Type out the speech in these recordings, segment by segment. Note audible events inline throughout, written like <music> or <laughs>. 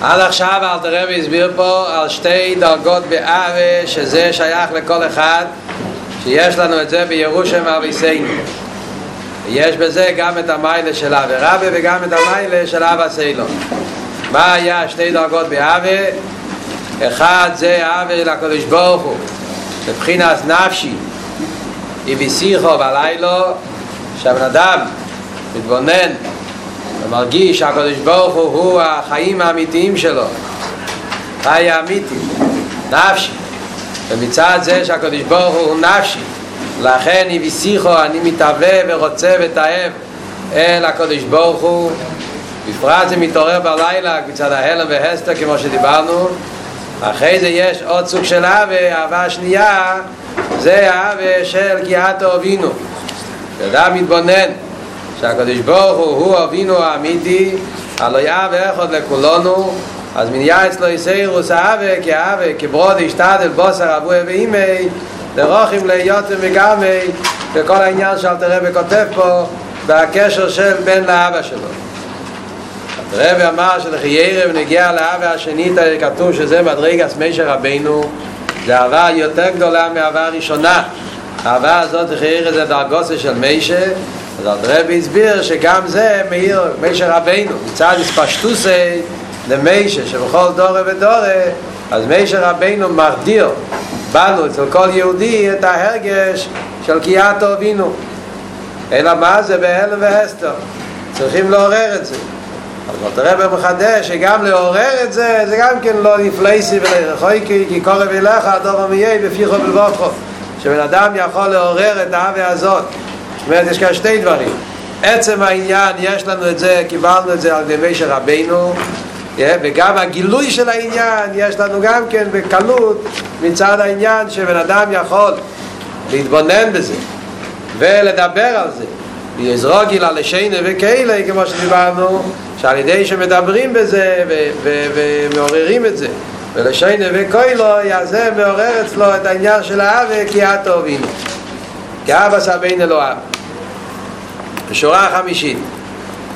עד עכשיו אל תראה והסביר פה על שתי דרגות באווה שזה שייך לכל אחד שיש לנו את זה בירושם אביסיינו יש בזה גם את המיילה של אבי רבי וגם את המיילה של אבא סיילון מה היה שתי דרגות באווה? אחד זה אבי לקדוש ברוך הוא. מבחינת נפשי יביסיכו בלילו שהבן אדם מתבונן ומרגיש שהקדוש ברוך הוא הוא החיים האמיתיים שלו. חי האמיתי, נפשי. ומצד זה שהקדוש ברוך הוא נפשי לכן יביסיכו אני מתהווה ורוצה ותאהב אל הקדוש ברוך הוא. בפרט זה מתעורר בלילה מצד ההלם והסתר כמו שדיברנו. אחרי זה יש עוד סוג של אהבה, אהבה השנייה זה אהבה של קיאת אובינו שאדם מתבונן שהקדוש ברוך הוא הוא אבינו האמיתי הלא יאהב אחד לכולנו אז מניה אצלו יסיירוס אהבה כאהבה כברוד ישתדל בוסר אבו ואימי לרוכים ליותם וגמי וכל העניין שאלת רבי כותב פה והקשר של בן לאבא שלו. רבי אמר שלחיירב נגיע לאבא השנית כתוב שזה מדרגס משה רבינו זה אהבה יותר גדולה מהאהבה הראשונה. האהבה הזאת לחיירב זה דרגוסה של משה אז הרבי הסביר שגם זה מאיר משה רבינו מצד הספשטוסי למשה שבכל דורה ודורה אז משה רבינו מרדיר בנו אצל כל יהודי את ההרגש של קיאת אובינו אלא מה זה בהלם והסתר? צריכים לעורר את זה. אז הרב מחדש שגם לעורר את זה זה גם כן לא נפלייסי ולרחוי כי, קורב אליך הדור המייי בפיחו בלבוכו שבן אדם יכול לעורר את האווה הזאת. זאת אומרת יש כאן שתי דברים. עצם העניין יש לנו את זה קיבלנו את זה על ידי משה רבינו וגם הגילוי של העניין יש לנו גם כן בקלות מצד העניין שבן אדם יכול להתבונן בזה ולדבר על זה. ויזרוק גילה לשיינה וכאלה כמו שדיברנו שעל ידי שמדברים בזה ומעוררים את זה. ולשיינה וכאילו זה מעורר אצלו את העניין של האווה כי את אוהבים כי אבא סבין אלוהיו בשורה החמישית.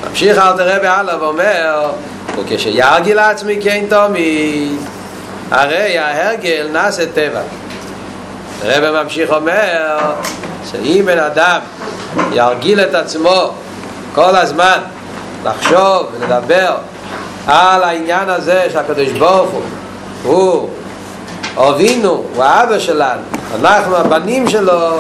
ממשיך אל תראה בעלה ואומר וכשירגל עצמי כן תמיד הרי ההרגל נעשה טבע. הרב ממשיך אומר שאם בן אדם ירגיל את עצמו כל הזמן לחשוב ולדבר על העניין הזה שהקדוש ברוך הוא הוא אבינו, הוא האבא שלנו אנחנו הבנים שלו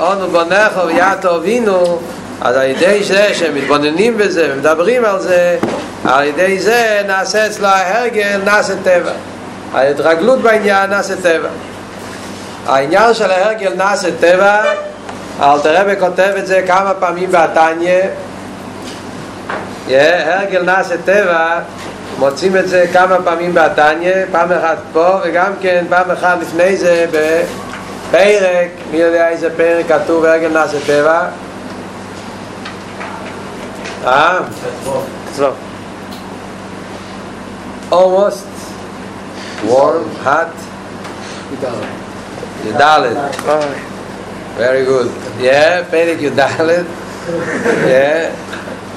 אונו בונכו ויאטו אבינו אז על ידי זה שהם מתבוננים בזה ומדברים על זה על ידי זה נעשה אצלו ההרגל נעשה טבע. ההתרגלות בעניין נעשה טבע. העניין של ההרגל נעשה טבע אלתרבה כותב את זה כמה פעמים בעתניה. הרגל נעשה טבע מוצאים את זה כמה פעמים בעתניה פעם אחת פה וגם כן פעם אחת לפני זה בפרק מי יודע איזה פרק כתוב הרגל נעשה טבע? אה? almost. Warm, hot Yudalit very good. Yeah, פרק Yudalit yeah.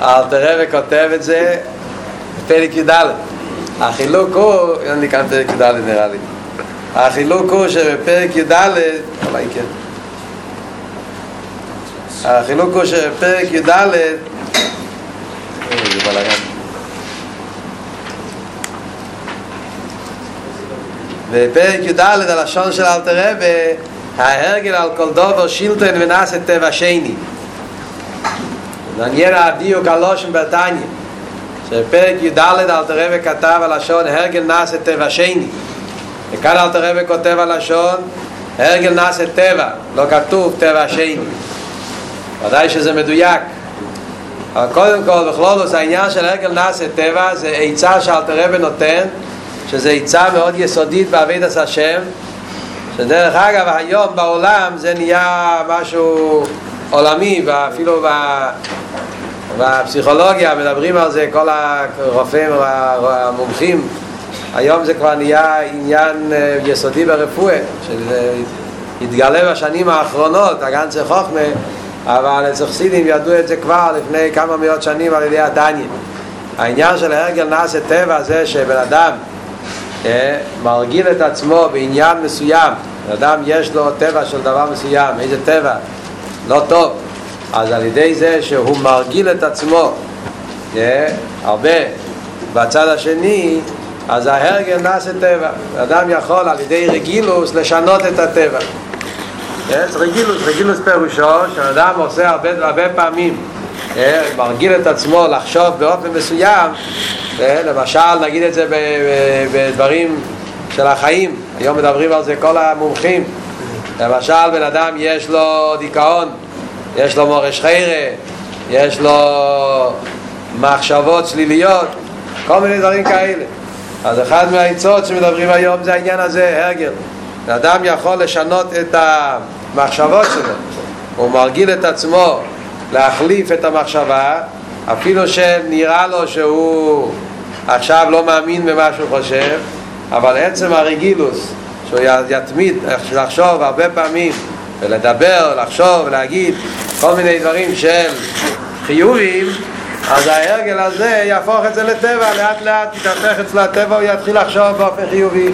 אל תראה וכותב את זה פרק י"ד החילוק הוא, אין לי כאן פרק י"ד נראה לי החילוק הוא שבפרק י"ד אולי כן החילוק הוא שבפרק י"ד בפרק י"ד הלשון של אלתר רבי ההרגל על כל דובר שילטון ונעשה טבע שני מעניין הדיוק הלושן בתניא שבפרק י"ד אלתר רבי כתב הלשון הרגל נעשה טבע שני וכאן אלתר רבי כותב הלשון הרגל נעשה טבע לא כתוב טבע שני ודאי שזה מדויק. אבל קודם כל בכלולוס העניין של הרגל נעשה טבע זה עצה שאלתר רבי נותן שזה עצה מאוד יסודית בעבידת השם שדרך אגב היום בעולם זה נהיה משהו עולמי ואפילו בפסיכולוגיה מדברים על זה כל הרופאים והמומחים היום זה כבר נהיה עניין יסודי ברפואה שהתגלה בשנים האחרונות הגנצה חוכמה אבל אצל ידעו את זה כבר לפני כמה מאות שנים על ידי הדניה. העניין של הרגל נעשה טבע זה שבן אדם אה, מרגיל את עצמו בעניין מסוים בן אדם יש לו טבע של דבר מסוים איזה טבע? לא טוב. אז על ידי זה שהוא מרגיל את עצמו אה, הרבה. בצד השני אז ההרגל נעשה טבע אדם יכול על ידי רגילוס לשנות את הטבע. יש? רגילוס, רגילוס פירושו שאדם עושה הרבה, הרבה פעמים מרגיל את עצמו לחשוב באופן מסוים למשל נגיד את זה בדברים של החיים. היום מדברים על זה כל המומחים. למשל בן אדם יש לו דיכאון יש לו מורש חיירה יש לו מחשבות שליליות כל מיני דברים כאלה אז אחד מהעצות שמדברים היום זה העניין הזה, הרגל. אדם יכול לשנות את המחשבות שלו. הוא מרגיל את עצמו להחליף את המחשבה אפילו שנראה לו שהוא עכשיו לא מאמין במה שהוא חושב אבל עצם הרגילוס שהוא יתמיד לחשוב הרבה פעמים ולדבר, לחשוב ולהגיד כל מיני דברים של חיובים אז ההרגל הזה יהפוך את זה לטבע, לאט לאט יתהפך אצלו הטבע, הוא יתחיל לחשוב באופן חיובי.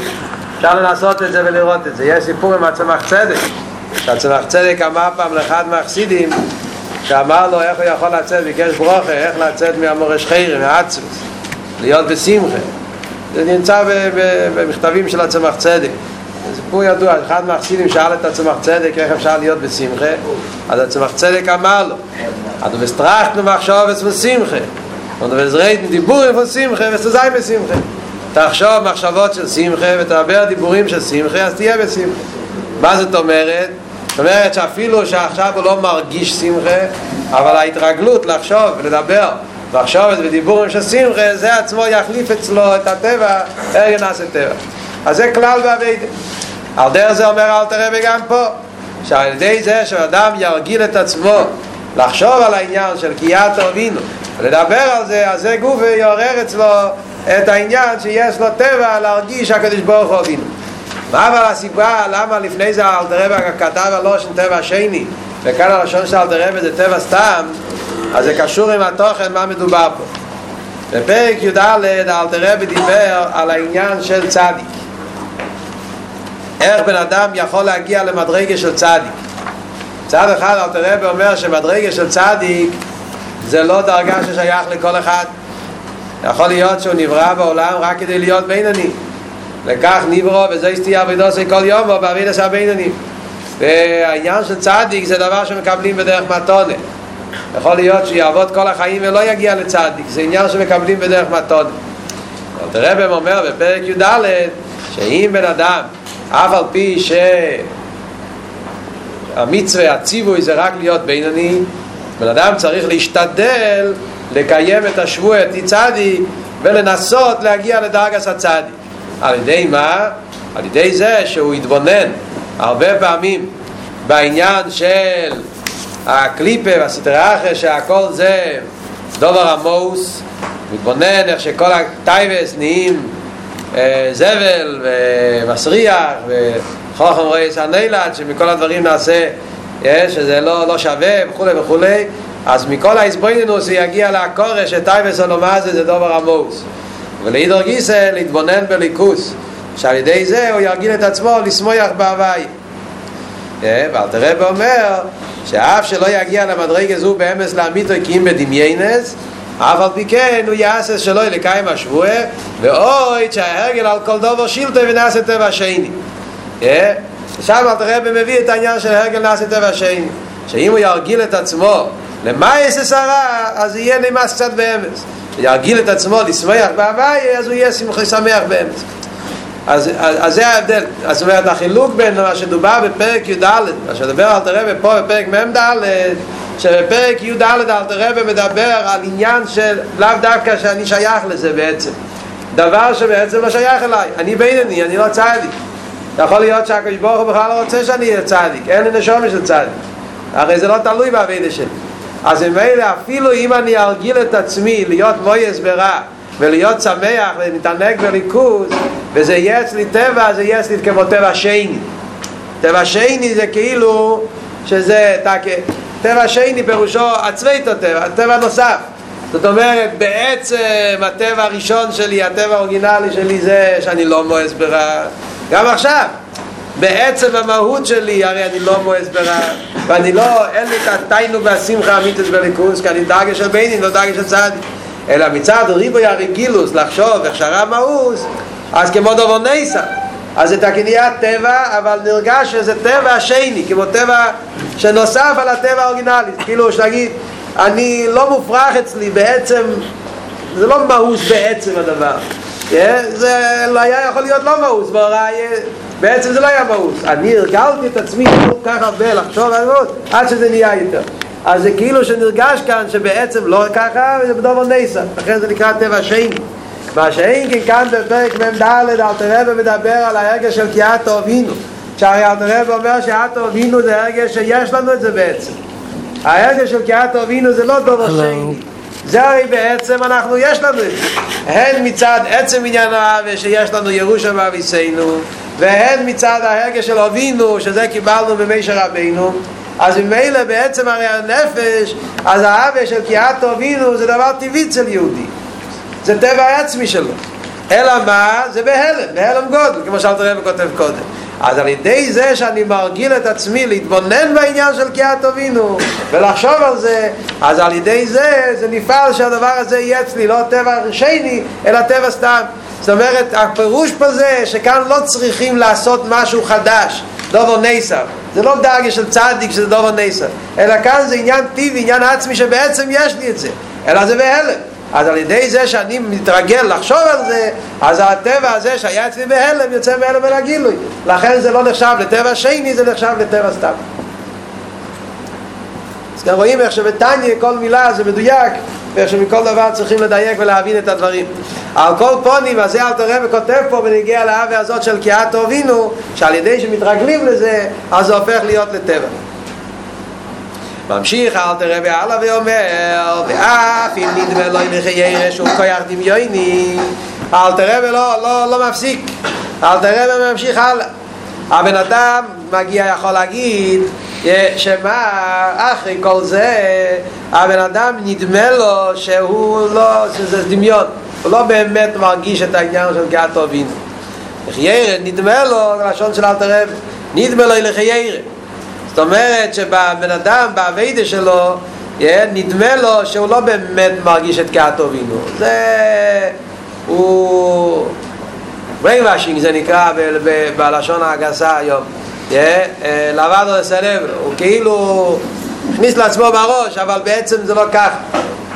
אפשר לעשות את זה ולראות את זה. יש סיפור עם הצמח צדק, שהצמח צדק אמר פעם לאחד מהחסידים, שאמר לו איך הוא יכול לצאת, ביקש ברוכה, איך לצאת מהמורש חירי, מהעצמוס, להיות בשמחה. זה נמצא במכתבים של הצמח צדק. סיפור ידוע, אחד מהחסידים שאל את הצמח צדק איך אפשר להיות בשמחה, אז הצמח צדק אמר לו, אדו וסטרחנו מחשוב וסמו שמחה, אדו וזרית דיבורים של שמחה וסזי בשמחה. תחשוב מחשבות של שמחה ותדבר דיבורים של שמחה, אז תהיה בשמחה. מה זאת אומרת? זאת אומרת שאפילו שעכשיו הוא לא מרגיש שמחה, אבל ההתרגלות לחשוב ולדבר לחשוב בדיבורים של שמחה, זה עצמו יחליף אצלו את הטבע, איך נעשה טבע. אז זה כלל בעבידה. על דרך זה אומר אל תראה וגם פה, שעל ידי זה שאדם ירגיל את עצמו לחשוב על העניין של קיאת אבינו. ולדבר על זה, אז זה גוף יעורר אצלו את העניין שיש לו טבע להרגיש הקדוש ברוך הוא אבינו. מה אבל הסיבה למה לפני זה אלתרבה כתב הלושן טבע שני וכאן הלשון של אלתרבה זה טבע סתם אז זה קשור עם התוכן מה מדובר פה? בפרק י"ד אלתרבה דיבר על העניין של צדיק. איך בן אדם יכול להגיע למדרגה של צדיק צד אחד אלתרבה אומר שמדרגה של צדיק זה לא דרגה ששייך לכל אחד. יכול להיות שהוא נברא בעולם רק כדי להיות בינוני וכך נברו וזה יסתיע עבודוסי כל יום ובעבידס הבינונים והעניין של צדיק זה דבר שמקבלים בדרך מתונה. יכול להיות שיעבוד כל החיים ולא יגיע לצדיק זה עניין שמקבלים בדרך מתונה. אבל הרב אומר בפרק י"ד שאם בן אדם אף על פי שהמצווה הציווי זה רק להיות בינוני בן אדם צריך להשתדל לקיים את השבוע את צדיק ולנסות להגיע לדרגס הצדיק על ידי מה? על ידי זה שהוא יתבונן הרבה פעמים בעניין של הקליפה והסטרה אחרי שהכל זה דובר המוס מתבונן איך שכל הטייבס נהיים אה, זבל ומסריח וחוכם רואה סנילת שמכל הדברים נעשה אה, שזה לא, לא שווה וכולי וכולי אז מכל ההסבוינינוס הוא יגיע לקורש שטייבס הלומזה זה דובר המוס ולעידור גיסא להתבונן בליכוס שעל ידי זה הוא ירגיל את עצמו לשמוח בהוואי ואל תראה ואומר שאף שלא יגיע למדרגה זו באמס לאמיתו כי אם בדמיינס אף על פי כן הוא יעשה שלא ילקיים השבוע ואוי שההרגל על כל דובר שילטה ונעשה טבע שני שם אל תראה ומביא את העניין של הרגל נעשה טבע שני שאם הוא ירגיל את עצמו למה יעשה שרה אז יהיה נמאס קצת באמס. ירגיל את עצמו לשמח בהוואי אז הוא יהיה שמחי שמח באמס. אז, אז, אז זה ההבדל. זאת אומרת החילוק בין מה שדובר בפרק י"ד מה שדבר על תרבא פה בפרק מ"ד שבפרק י"ד על תרבא מדבר על עניין של לאו דווקא שאני שייך לזה בעצם. דבר שבעצם לא שייך אליי. אני בינני, אני לא צדיק יכול להיות שהקדוש ברוך הוא בכלל לא רוצה שאני אהיה צדיק אין לי נשומש של צדיק. הרי זה לא תלוי בעבידה שלי. אז ממילא אפילו אם אני ארגיל את עצמי להיות מויס ברע ולהיות שמח ולהתענג בליכוז וזה יהיה אצלי טבע, זה יהיה אצלי כמו טבע שני טבע שני זה כאילו שזה טבע שני פירושו עצמי טבע, טבע נוסף. זאת אומרת, בעצם הטבע הראשון שלי, הטבע האורגינלי שלי זה שאני לא מואס ברע. גם עכשיו, בעצם המהות שלי, הרי אני לא מואס ברע, ואני לא, אין לי את התיינו והשמחה האמיתית בליכוס, כי אני דאגה של ביני, לא דאגה של צדי. אלא מצד ריבוי הרגילוס, לחשוב איך שרה מאוס, אז כמו דובר ניסה. אז זה תקניית טבע, אבל נרגש שזה טבע השני, כמו טבע שנוסף על הטבע האורגינלי. כאילו שנגיד, אני לא מופרח אצלי בעצם, זה לא מהוס בעצם הדבר. Yeah, זה לא היה יכול להיות לא מהוס, בעצם זה לא היה מהוס. אני הרגלתי את עצמי כל כך הרבה לחשוב על מהוס, עד שזה נהיה יותר. אז זה כאילו שנרגש כאן שבעצם לא ככה, וזה בדובר נסה. לכן זה נקרא טבע שני. מה שאין כן כאן בפרק מ"ד אלתר רבי מדבר על ההרגש של קיאטו אבינו שהרי אלתר רבי אומר שאטו אבינו זה הרגש שיש לנו את זה בעצם ההרגש של קיאטו אבינו זה לא דובר שני זה הרי בעצם אנחנו יש לנו הן מצד עצם עניין האווה שיש לנו ירושה ואביסנו והן מצד ההרגש של אבינו שזה קיבלנו במישר רבינו. אז ממילא בעצם הרי הנפש אז האווה של קיאטו אבינו זה דבר טבעי אצל יהודי. זה טבע העצמי שלו. אלא מה? זה בהלם, בהלם גודל, כמו שאלת רבי כותב קודם אז על ידי זה שאני מרגיל את עצמי להתבונן בעניין של קיאת אבינו ולחשוב על זה, אז על ידי זה זה נפעל שהדבר הזה יהיה אצלי לא טבע שני, אלא טבע סתם. זאת אומרת, הפירוש פה זה שכאן לא צריכים לעשות משהו חדש דובר נסר זה לא דאגה של צדיק שזה דובר נסר אלא כאן זה עניין טבעי, עניין עצמי שבעצם יש לי את זה. אלא זה בהלם אז על ידי זה שאני מתרגל לחשוב על זה, אז הטבע הזה שהיה אצלי בהלם יוצא בהלם אל הגילוי. לכן זה לא נחשב לטבע שני, זה נחשב לטבע סתם. אז כאן רואים איך שבתניא כל מילה זה מדויק, ואיך שמכל דבר צריכים לדייק ולהבין את הדברים. על כל פונים, אז זה אל תראה וכותב פה ונגיע לאווה הזאת של קיאת הובינו, שעל ידי שמתרגלים לזה, אז זה הופך להיות לטבע. ממשיך אל תראה והלאה ואומר ואף אם נדמה לו אם יחיה שהוא כויח דמיוני אל תראה ולא לא, לא מפסיק אל תראה וממשיך הלאה הבן אדם מגיע יכול להגיד שמה אחרי כל זה הבן אדם נדמה לו שהוא לא, שזה דמיון הוא לא באמת מרגיש את העניין של גאת אובינו לחיירה נדמה לו, לשון של אל תראה נדמה לו לחיירה זאת אומרת שבבן אדם, בעבידה שלו, נדמה לו שהוא לא באמת מרגיש את כאטובינו. זה... הוא... brainwashing זה נקרא בלשון הגסה היום. לבד או לסלב, הוא כאילו הכניס לעצמו בראש, אבל בעצם זה לא כך.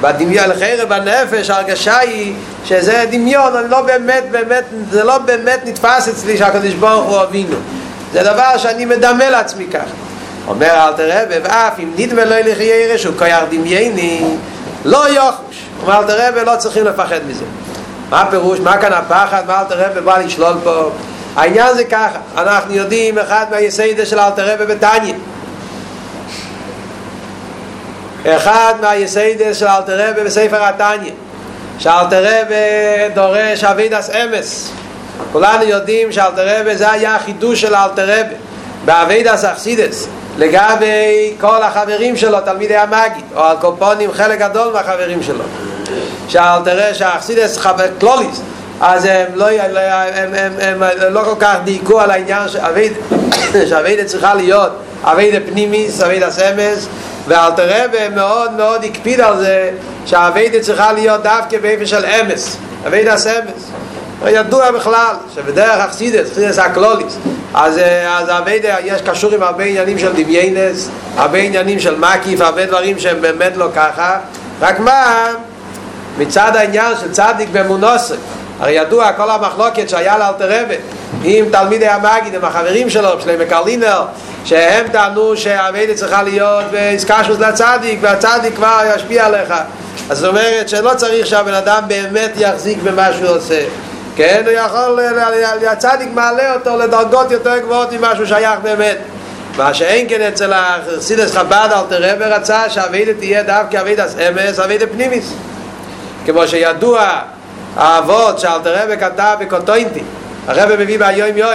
בדמיון, לחיירה בנפש, ההרגשה היא שזה דמיון, אני לא באמת, באמת, זה לא באמת נתפס אצלי שהקדוש ברוך הוא אבינו. זה דבר שאני מדמה לעצמי ככה. אומר אל תראה, ואף אם נדמה לו הליך ירש, הוא כויר דמייני, לא יוחוש. אומר אל תראה, לא צריכים לפחד מזה. מה הפירוש? מה כאן הפחד? מה אל תראה, בא לשלול פה? העניין זה ככה, אנחנו יודעים אחד מהיסיידה של אל תראה בבטניה. אחד מהיסיידה של אל תראה בספר התניה. שאל דורש אבידס אמס. כולנו יודעים שאל תראה זה היה החידוש של אל תראה. באבידס אכסידס לגבי כל החברים שלו, תלמידי המגיד, או על קופונים חלק גדול מהחברים שלו. שאל תראה שהאכסידס חבר קלוליס, אז הם לא, הם, הם, הם, הם לא כל כך דייקו על העניין שהאבידה <coughs> צריכה להיות אבידה פנימיס, אבידה סמס, והאלטער רבי הם מאוד מאוד הקפיד על זה שהעבודה צריכה להיות דווקא באופן של אמת, עבודת אמת. ידוע בכלל שבדרך החסידות, החסידות הכללית, אז, אז העבודה, יש קשור עם הרבה עניינים של דמיונות, הרבה עניינים של מקיף, הרבה דברים שהם באמת לא ככה, רק מה, מצד העניין של צדיק באמונתו, הרי ידוע כל המחלוקת שהיה לאלטער רבי עם תלמידי המגיד, עם החברים שלו, שלמה מקרלינר, שהם טענו שהאביידה צריכה להיות בעסקשוס לצדיק, והצדיק כבר ישפיע עליך. אז זאת אומרת שלא צריך שהבן אדם באמת יחזיק במה שהוא עושה. כן, הוא יכול, הצדיק מעלה אותו לדרגות יותר גבוהות ממה שהוא שייך באמת. מה שאין כן אצל החסידס חב"ד אל תראה ורצה שהאבידה תהיה דווקא אבידס אמס, אבידה פנימיס. כמו שידוע האבות שאל תראה וכתב בקוטוינטי, הרב מביא ביום יום,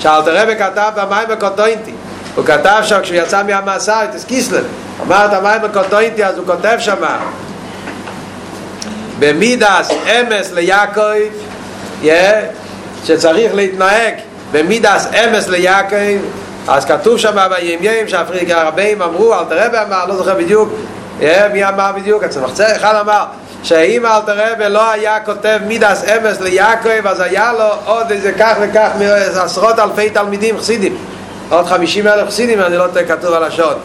שאל תראה וכתב במים בקוטוינטי. הוא כתב שם כשהוא יצא מהמאסר, את הסקיסלר, אמר את המים בקוטוינטי אז הוא כותב שם במידס אמס ליעקב שצריך להתנהג במידס אמס ליעקב אז כתוב שם בימים שהפריק הרבים אמרו אל תראה באמר, לא זוכר בדיוק מי אמר בדיוק, אצל מחצה אחד אמר שאם האלטער רבי לא היה כותב מידת אמת ליעקב אז היה לו עוד איזה כך וכך עשרות אלפי תלמידים חסידים. עוד חמישים אלף חסידים אני לא טועה כתוב על השעות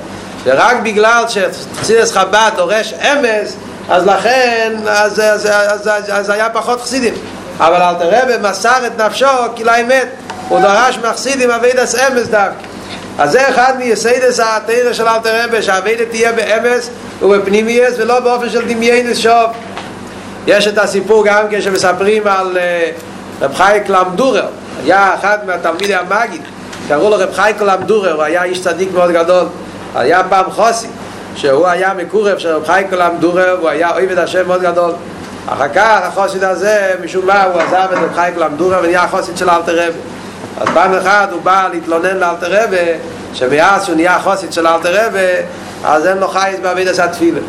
ורק בגלל שחסידות חב"ד דורש אמת אז לכן אז, אז, אז, אז, אז היה פחות חסידים אבל האלטער רבי מסר את נפשו כי לאמת הוא דרש מחסידים עבודת אמת דווקא אז זה אחד מיסודות התורה של האלטער רבי שהעבודה תהיה באמת ובפנימייס ולא באופן של דמיינס שוב. יש את הסיפור גם כשמספרים על רב חייק למדורר היה אחד מהתלמידי המגיד. קראו לו רב חייק למדורר הוא היה איש צדיק מאוד גדול. היה פעם חוסי שהוא היה מקורב של רב חייק למדורר והוא היה אוהב השם מאוד גדול אחר כך החוסית הזה משום מה הוא עזב את רב חייק למדורר ונהיה החוסית של אלתר רבי אז פעם אחת הוא בא להתלונן לאלתר רבי שמאז שהוא נהיה חוסית של אלתר רבי אז אין לו חייס בעביד עשה תפילה.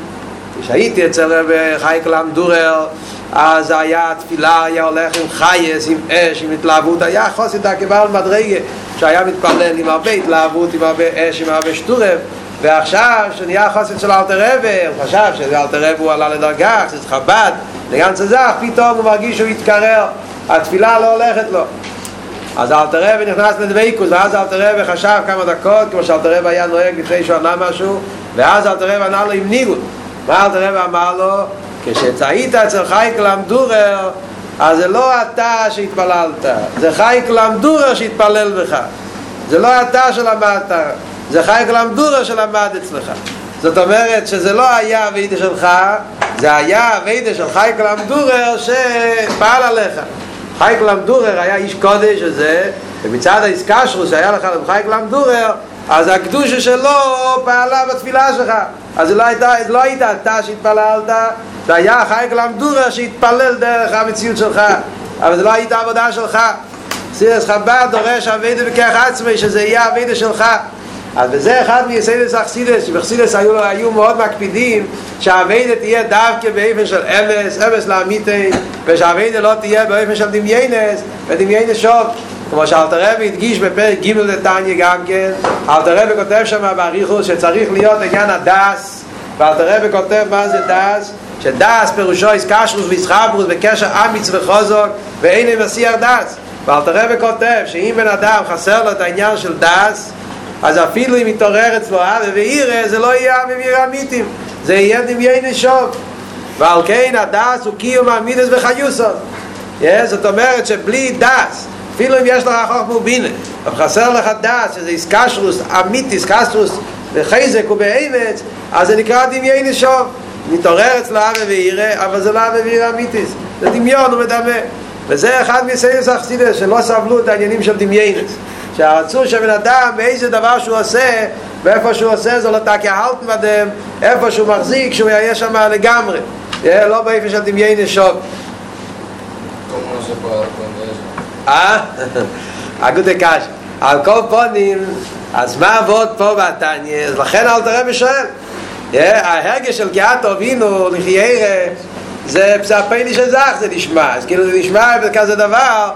כשהייתי אצל רבי חייק למדורר אז היה תפילה, היה הולך עם חייס, עם אש, עם התלהבות. היה חוסית הכבעל מדרגה שהיה מתפלל עם הרבה התלהבות, עם הרבה אש, עם הרבה שטורב ועכשיו שנהיה חוסן של אלתר רבי הוא חשב שאלתר רבי הוא עלה לדרגה, זה חב"ד, לגן צזח, פתאום הוא מרגיש שהוא התקרר התפילה לא הולכת לו. אז אלתר רבי נכנס לדבקוס ואז אלתר רבי חשב כמה דקות כמו שאלתר רבי היה נוהג לפני שהוא ענה משהו ואז אלתר רבי ענה לו עם ניגוד. מה אלתר רבי אמר לו? כשצעית אצל חייק למדורר אז זה לא אתה שהתפללת זה חייק למדורר שהתפלל בך. זה לא אתה שלמדת זה חייק למדורר שלמד אצלך. זאת אומרת שזה לא היה הווידה שלך זה היה הווידה של חייק למדורר שפעל עליך. חייק למדורר היה איש קודש הזה ומצד האיסקשרוס שהיה לך חייק למדורר אז הקדושה שלו פעלה בתפילה שלך. אז לא הייתה, לא היית אתה שהתפללת זה היה חייק למדורר שהתפלל דרך המציאות שלך. אבל זה לא הייתה עבודה שלך. סירס חב"ד דורש אבידה בכך עצמי שזה יהיה אבידה שלך אז בזה אחד מייסיידס אכסידס שבחסידס היו, היו מאוד מקפידים שהאבידה תהיה דווקא באופן של אמס, אמס לאמיתי ושהאבידה לא תהיה באופן של דמיינס ודמיינס שוב כמו שאלתר רבי הדגיש בפרק ג' לטניה גם כן אלתר כותב שם באריכוס שצריך להיות עניין הדס ואלתר רבי כותב מה זה דס שדס פירושו איסקשרוס ויסחברוס בקשר אמיץ וחוזוק ואין מסיח דס. ואלתר כותב שאם בן אדם חסר לו את העניין של דס אז אפילו אם יתעורר אצלו אבא ואירא זה לא יהיה מביר אמיתים זה יהיה דמיון שווא ועל כן הדעת הוא קיום המידות וחיותן זאת אומרת שבלי דעת אפילו אם יש לך חוכמה ובינה אבל חסר לך דעת שזה התקשרות אמיתית התקשרות וחזק ובאמץ אז זה נקרא דמיון שווא מתעורר אצלו אהבה ויראה אבל זה לא אהבה ויראה אמיתית. זה דמיון ומדמה וזה אחד מיסודות החסידות שלא סבלו את העניינים של דמיונות שרצו שבן אדם באיזה דבר שהוא עושה ואיפה שהוא עושה זה לא תקי הלט מדם איפה שהוא מחזיק שהוא יהיה שם לגמרי. לא באיפה של דמיין נשוב אה? אגוד הקש על כל פונים אז מה עבוד פה בתניה לכן אל תראה ושואל. ההרגש של גאת הובינו לחיירה זה פספייני של זך זה נשמע. אז כאילו זה נשמע כזה דבר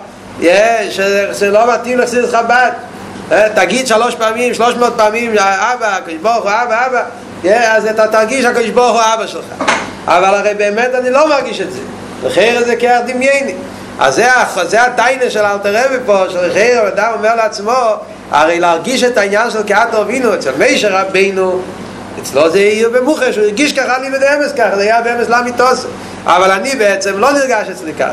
שזה לא מתאים לחסיד חב"ד תגיד שלוש פעמים, שלוש מאות פעמים אבא, הקדוש ברוך הוא אבא, אבא אז אתה תרגיש הקדוש ברוך הוא אבא שלך. אבל הרי באמת אני לא מרגיש את זה. לחיר זה כאר דמייני. אז זה, זה הטיינה של אלתר רבי פה של אדם אומר לעצמו הרי להרגיש את העניין של כאר תובינו אצל מישר רבינו אצלו זה יהיה במוחש, הוא הרגיש ככה לי בדאמס ככה, זה היה באמס למיתוס. אבל אני בעצם לא נרגש אצלי ככה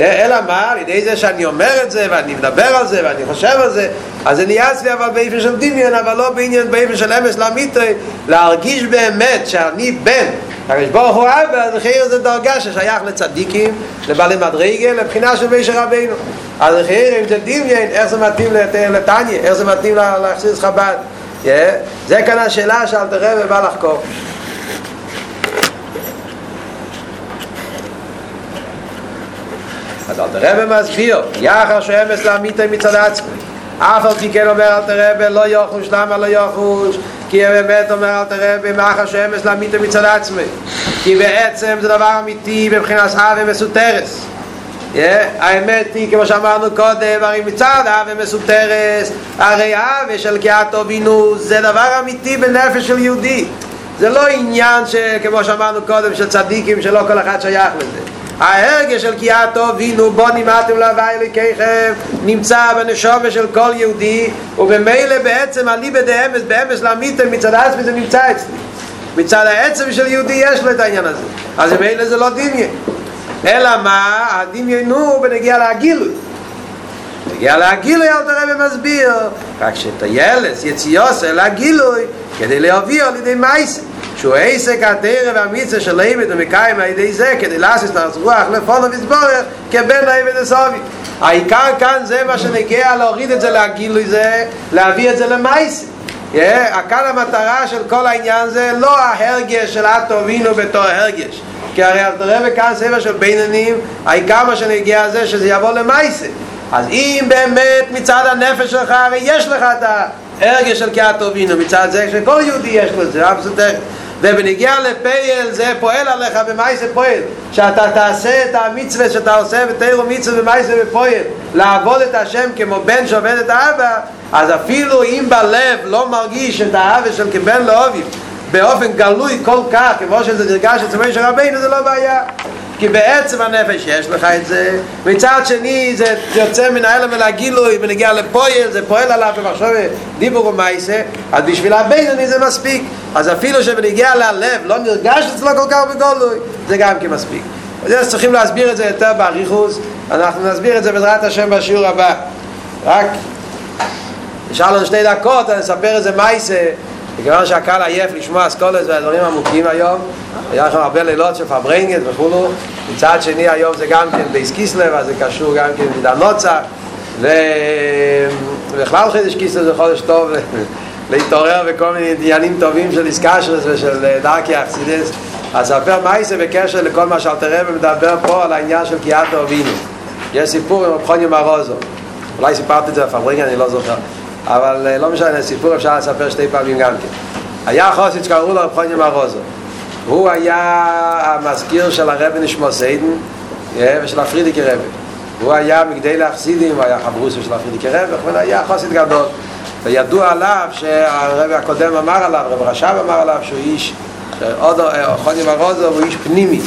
אלא מה, על ידי זה שאני אומר את זה ואני מדבר על זה ואני חושב על זה אז זה נהיה אצלי אבל באיפן של דמיון אבל לא בעניין באיפן של אמס למיתרי להרגיש באמת שאני בן הקדוש ברוך הוא אבא, אז חייר זה דרגה ששייך לצדיקים, לבעלי מדרגה, לבחינה של מישר רבינו. אז חייר אם זה דמיין, איך זה מתאים לטניה, איך זה מתאים להחסיס חב"ד. זה כאן השאלה שאל תראה ובא לחקור. אז אל תראה ומסביר, יחר שאמס לאמיתה מצד עצמי. אף על פי כן אומר אל תראה לא יוחוש, למה לא יוחוש? כי באמת אומר אל תראה, מאחר שאמס לאמיתה מצד עצמי. כי בעצם זה דבר אמיתי בבחינת אבי מסותרס האמת היא, כמו שאמרנו קודם, הרי מצד אבי מסותרס, הרי אבי של קיאטו בינו זה דבר אמיתי בנפש של יהודי. זה לא עניין שכמו שאמרנו קודם של צדיקים שלא כל אחד שייך לזה. ההרגש של קיאטו בינו בו נמאתם להווי אלוקיכם נמצא בנשומה של כל יהודי ובמילא בעצם אליבא דאמס באמס לאמיתם מצד עצמי זה נמצא אצלי. מצד העצם של יהודי יש לו את העניין הזה. אז במילא זה לא דמיין. אלא מה? הדמיין הוא בנגיע להגילוי. נגיע להגילוי אל תראה ומסביר רק שטיילס יציוס אל הגילוי כדי להביא על ידי מייסה שהוא עסק התרא והמיצה של עבד ומקיים על ידי זה כדי לעשות את הרוח לפונו וסבורך כבן העבד הסובי. העיקר כאן זה מה שנגיע להוריד את זה להגילוי זה להביא את זה למייסה כאן המטרה של כל העניין זה לא ההרגש של הטובינו בתור הרגש. כי הרי אל תראה בכאן ספר של ביננים העיקר מה שנגיע זה שזה יבוא למייסה אז אם באמת מצד הנפש שלך הרי יש לך את ההרגש של כאטובינו מצד זה שכל יהודי יש לו זה אבסוטר ובנגיע לפייל זה פועל עליך במייסה פועל שאתה תעשה את המצווה שאתה עושה ותאירו מצווה במייסה ופועל לעבוד את השם כמו בן שעובד את האבא אז אפילו אם בלב לא מרגיש את האבא של כבן לאוביב באופן גלוי כל כך, כמו שזה נרגש אצל משה רבינו, זה לא בעיה. כי בעצם הנפש יש לך את זה, מצד שני זה יוצא מן האלם אל הגילוי ונגיע לפועל, זה פועל עליו במחשוב דיבור ומייסה, אז בשביל הבינוני זה מספיק. אז אפילו שבנגיע ללב לא נרגש אצלו כל כך בגולוי, זה גם כן מספיק. אז צריכים להסביר את זה יותר באריכוס, אנחנו נסביר את זה בעזרת השם בשיעור הבא. רק נשאר לנו שתי דקות, אני אספר איזה מייסה מכיוון שהקהל עייף לשמוע אסכולס והדברים עמוקים היום היה לכם הרבה לילות של פברנגת וכולו מצד שני היום זה גם כן בייס קיסלב אז זה קשור גם כן מידע נוצה ובכלל חידש קיסלב זה חודש טוב <laughs> להתעורר בכל מיני עניינים טובים של איסקשרס ושל דרכי אכסידס אז ספר מייסה בקשר לכל מה שאל תראה ומדבר פה על העניין של קיאטו אבינו יש סיפור עם אבחוני מרוזו. אולי סיפרתי את זה בפברנגת אני לא זוכר אבל לא משנה, סיפור אפשר לספר שתי פעמים גם כן. היה חוסית שקראו לו רב חוניו מרוזו. הוא היה המזכיר של הרב נשמו סיידן ושל הפרידיקי רב. הוא היה מגדי להחסידים, הוא היה חברוסו של הפרידיקי רב, הוא היה חוסית גדול. וידוע עליו שהרב הקודם אמר עליו, רב רשב אמר עליו שהוא איש, חוניו מרוזו הוא איש פנימי.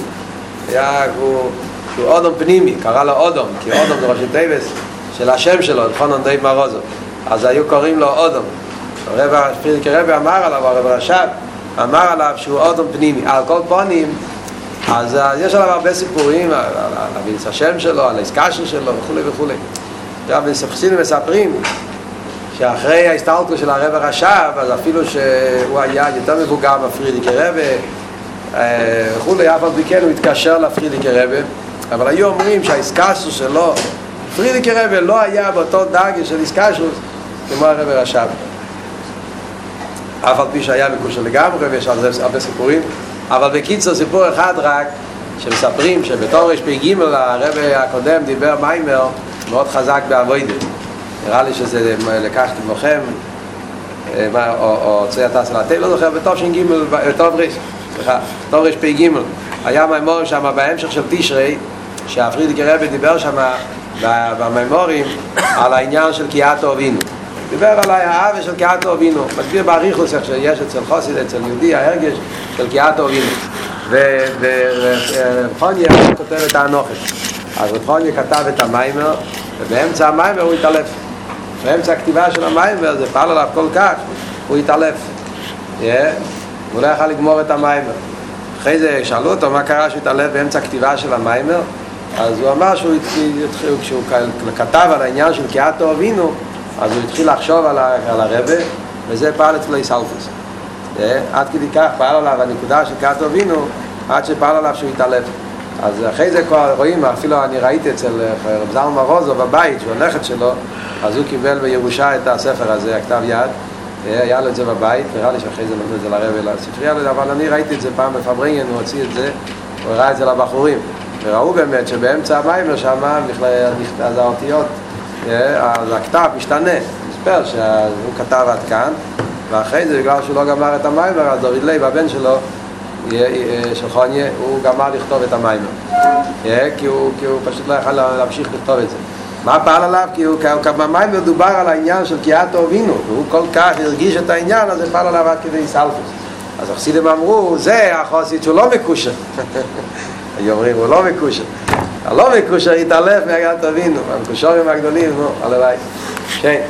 היה, הוא, שהוא אודום פנימי, קרא לו אודום, כי אודום זה ראשי טייבס של השם שלו, חונן דייב מרוזו. אז היו קוראים לו אודום. פרידיקי רבי אמר עליו, הרב רשב אמר עליו שהוא אודום פנימי. על כל פונים אז יש עליו הרבה סיפורים על הביץ השם שלו, על ההסקשן שלו וכולי וכולי. עכשיו בספסינים מספרים שאחרי ההסתלטו של הרב הרשב אז אפילו שהוא היה יותר מבוגר מפרידיקי רבי וכולי, אף על פי כן הוא התקשר לפרידיקי רבי אבל היו אומרים שההסקשן שלו פרידיקי רבי לא היה באותו דרגה של הסקשוס כמו הרב רשב. אף על פי שהיה מקושר לגמרי ויש על זה הרבה סיפורים אבל בקיצור סיפור אחד רק שמספרים שבתור רשפ"ג הרב הקודם דיבר מיימר מאוד חזק באבוידה נראה לי שזה לקחתי מוכם או צוי הטס על לא זוכר, בטוב ש"ג, בטוב רש, סליחה, טוב רשפ"ג היה מימורים שם בהמשך של תשרי שהפרידיקי רבי דיבר שם במימורים על העניין של קיאטו אבינו דיבר על האהבה של קיאטו אבינו מסביר באריכוס איך שיש אצל חוסיד, אצל יהודי, ההרגש של קיאטו אבינו ורפוניה כותב את האנוכת אז רפוניה כתב את המיימר ובאמצע המיימר הוא התעלף. באמצע הכתיבה של המיימר זה פעל עליו כל כך הוא התעלף. הוא לא יכל לגמור את המיימר. אחרי זה שאלו אותו מה קרה שהוא התעלף באמצע הכתיבה של המיימר? אז הוא אמר שהוא כשהוא כתב על העניין של קיאטו אבינו, אז הוא התחיל לחשוב על, על הרבה, וזה פעל אצלו איסלפוס. עד כדי כך פעל עליו הנקודה של קיאטו אבינו, עד שפעל עליו שהוא התעלף. אז אחרי זה כבר רואים, אפילו אני ראיתי אצל רב זלמה רוזו בבית, שהוא הנכד שלו, אז הוא קיבל בירושה את הספר הזה, הכתב יד, היה לו את זה בבית, נראה לי שאחרי זה נתנו את זה לרבי לספרייה, אבל אני ראיתי את זה פעם בפברינגן, הוא הוציא את זה, הוא הראה את זה לבחורים. וראו באמת שבאמצע המאמר שם אז האותיות, אז הכתב משתנה, מספר שהוא כתב עד כאן ואחרי זה בגלל שהוא לא גמר את המאמר אז דוד לייב הבן שלו של חוניע, הוא גמר לכתוב את המאמר. כי הוא, כי הוא פשוט לא יכל להמשיך לכתוב את זה. מה פעל עליו? כי הוא במאמר מדובר על העניין של כי אתה אבינו, והוא כל כך הרגיש את העניין, אז זה פעל עליו עד כדי התעלפות. אז החסידים אמרו, זה החוסית שהוא לא מקושר. <laughs> היו אומרים, הוא לא מקושר. הלא מקושר יתעלף מהגעת אבינו, המקושרים הגדולים, נו, הלוואי. כן.